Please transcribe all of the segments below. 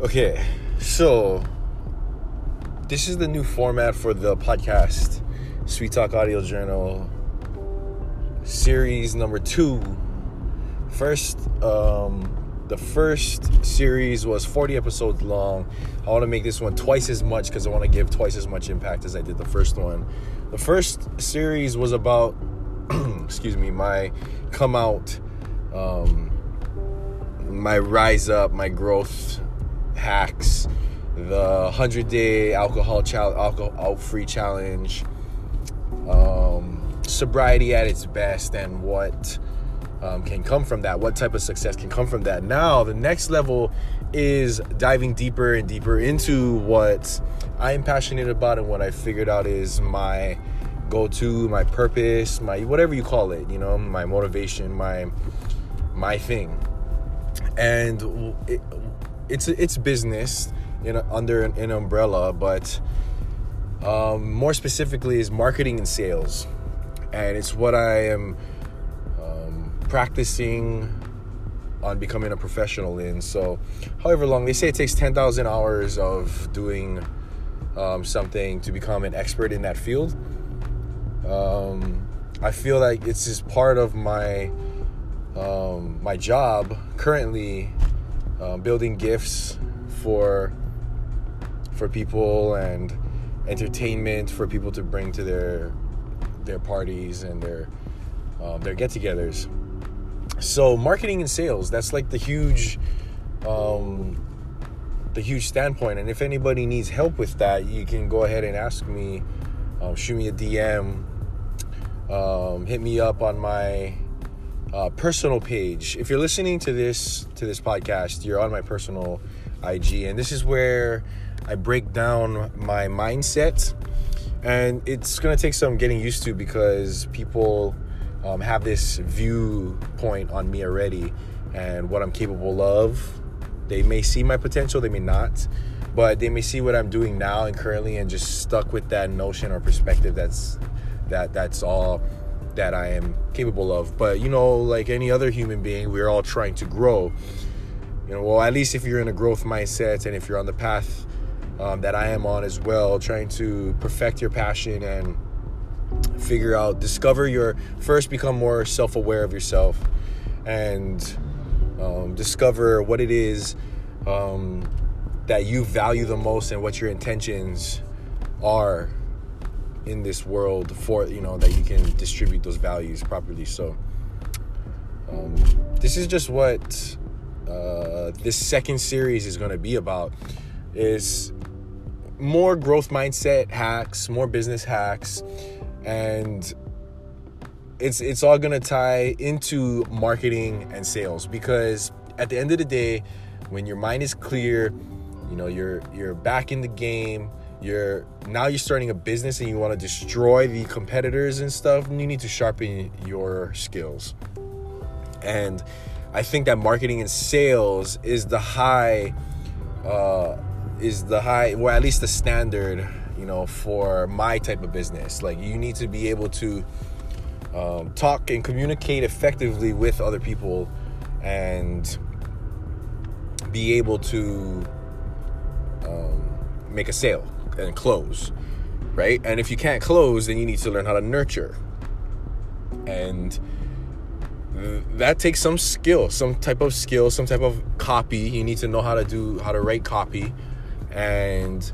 Okay, so this is the new format for the podcast, Sweet Talk Audio Journal, series number two. First, um, the first series was 40 episodes long. I want to make this one twice as much because I want to give twice as much impact as I did the first one. The first series was about, excuse me, my come out, um, my rise up, my growth hacks, the 100 day alcohol challenge, alcohol free challenge, um, sobriety at its best, and what um, can come from that, what type of success can come from that. Now, the next level is diving deeper and deeper into what I'm passionate about and what I figured out is my go to, my purpose, my whatever you call it, you know, my motivation, my my thing. And it's it's business under an, an, umbrella, but um, more specifically is marketing and sales, and it's what I am um, practicing on becoming a professional in. So, however long they say it takes ten thousand hours of doing um, something to become an expert in that field. Um, I feel like it's just part of my um, my job currently uh, building gifts for for people and entertainment for people to bring to their their parties and their um, their get-togethers. So marketing and sales that's like the huge um, the huge standpoint. And if anybody needs help with that, you can go ahead and ask me. Um, shoot me a DM. Um, hit me up on my uh, personal page. If you're listening to this to this podcast, you're on my personal IG, and this is where I break down my mindset. And it's gonna take some getting used to because people um, have this viewpoint on me already and what I'm capable of. They may see my potential, they may not, but they may see what I'm doing now and currently, and just stuck with that notion or perspective. That's that that's all that I am capable of. But you know, like any other human being, we're all trying to grow. You know, well, at least if you're in a growth mindset and if you're on the path um, that I am on as well, trying to perfect your passion and figure out, discover your first, become more self aware of yourself and um, discover what it is um, that you value the most and what your intentions are in this world for you know that you can distribute those values properly. So um, this is just what uh, this second series is going to be about is more growth mindset hacks more business hacks and it's it's all going to tie into marketing and sales because at the end of the day when your mind is clear you know you're you're back in the game you're now you're starting a business and you want to destroy the competitors and stuff you need to sharpen your skills. And i think that marketing and sales is the high uh is the high well at least the standard you know for my type of business. Like you need to be able to um, talk and communicate effectively with other people and be able to um, make a sale and close, right? And if you can't close, then you need to learn how to nurture. And that takes some skill, some type of skill, some type of copy. You need to know how to do how to write copy and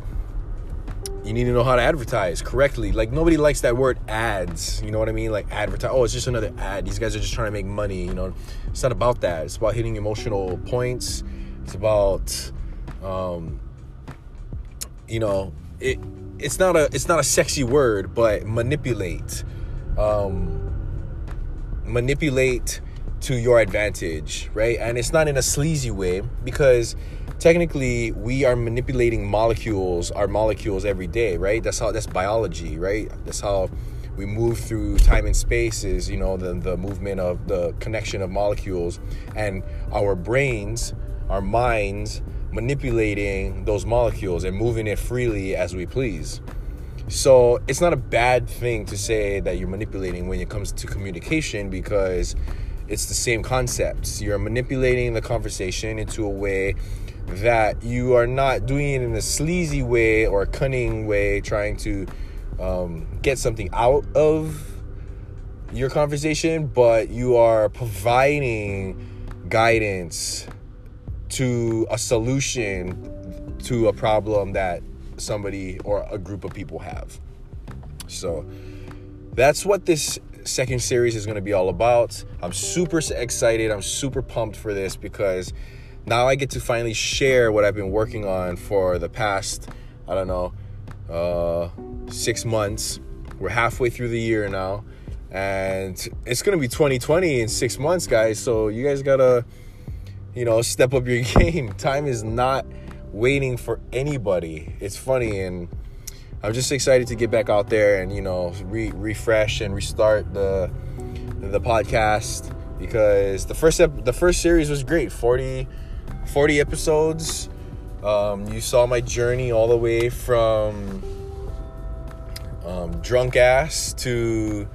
you need to know how to advertise correctly. Like nobody likes that word ads. You know what I mean? Like advertise. Oh, it's just another ad. These guys are just trying to make money. You know, it's not about that. It's about hitting emotional points. It's about, um, you know, it it's not a it's not a sexy word, but manipulate. Um, manipulate to your advantage, right? And it's not in a sleazy way because technically we are manipulating molecules, our molecules every day, right? That's how that's biology, right? That's how we move through time and space is, you know, the, the movement of the connection of molecules and our brains, our minds manipulating those molecules and moving it freely as we please. So it's not a bad thing to say that you're manipulating when it comes to communication because it's the same concepts. You're manipulating the conversation into a way that you are not doing it in a sleazy way or a cunning way, trying to um, get something out of your conversation, but you are providing guidance to a solution to a problem that somebody or a group of people have. So that's what this second series is going to be all about. I'm super excited. I'm super pumped for this because now I get to finally share what I've been working on for the past, I don't know, uh, six months. We're halfway through the year now, and it's gonna be 2020 in six months, guys. So you guys gotta, you know, step up your game. Time is not waiting for anybody. It's funny, and I'm just excited to get back out there and you know re- refresh and restart the the podcast because the first ep- the first series was great. 40 40 episodes. Um, you saw my journey all the way from um, drunk ass to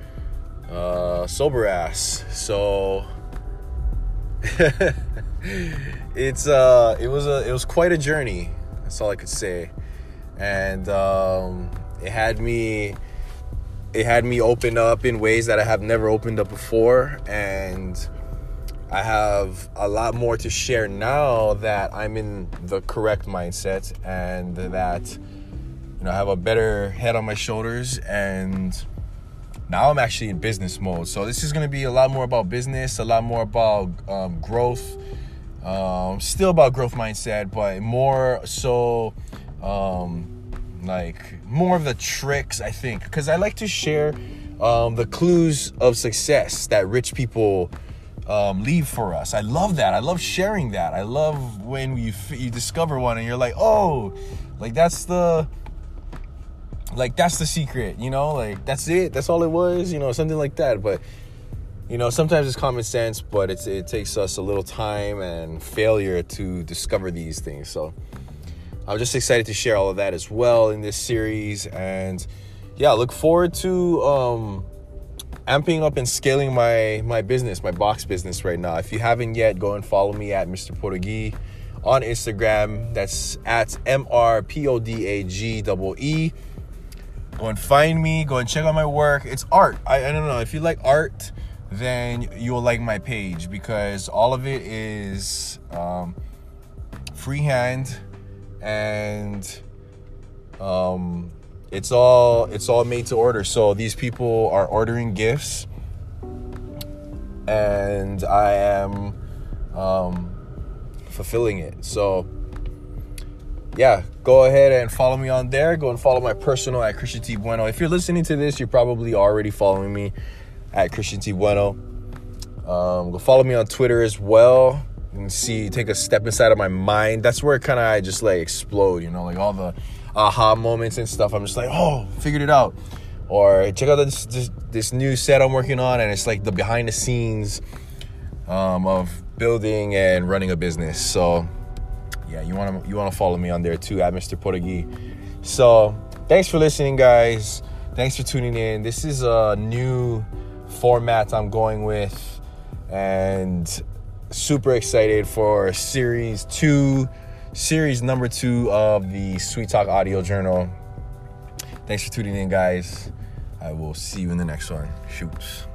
uh, sober ass. So it's uh, it was a it was quite a journey. That's all I could say, and um, it had me it had me open up in ways that I have never opened up before, and I have a lot more to share now that I'm in the correct mindset and that you know I have a better head on my shoulders and now I'm actually in business mode. So this is going to be a lot more about business, a lot more about um, growth, um, still about growth mindset, but more so um, like more of the tricks I think because I like to share um, the clues of success that rich people um, leave for us. I love that. I love sharing that. I love when you you discover one and you're like, oh, like that's the like that's the secret, you know, like that's it. That's all it was, you know, something like that. But you know, sometimes it's common sense, but it's it takes us a little time and failure to discover these things. So I'm just excited to share all of that as well in this series, and yeah, look forward to um, amping up and scaling my my business, my box business right now. If you haven't yet, go and follow me at Mr. Podagee on Instagram. That's at M R P O D A G E. Go and find me. Go and check out my work. It's art. I, I don't know if you like art, then you'll like my page because all of it is um, freehand and um, it's all it's all made to order so these people are ordering gifts and i am um, fulfilling it so yeah go ahead and follow me on there go and follow my personal at christian t bueno if you're listening to this you're probably already following me at christian t bueno um, go follow me on twitter as well and see take a step inside of my mind that's where kind of i just like explode you know like all the aha moments and stuff. I'm just like, oh, figured it out. Or check out this, this, this new set I'm working on, and it's like the behind the scenes um, of building and running a business. So yeah, you wanna you wanna follow me on there too at Mr. Podagee. So thanks for listening, guys. Thanks for tuning in. This is a new format I'm going with, and super excited for series two series number two of the Sweet Talk Audio Journal. Thanks for tuning in, guys. I will see you in the next one. Shoots.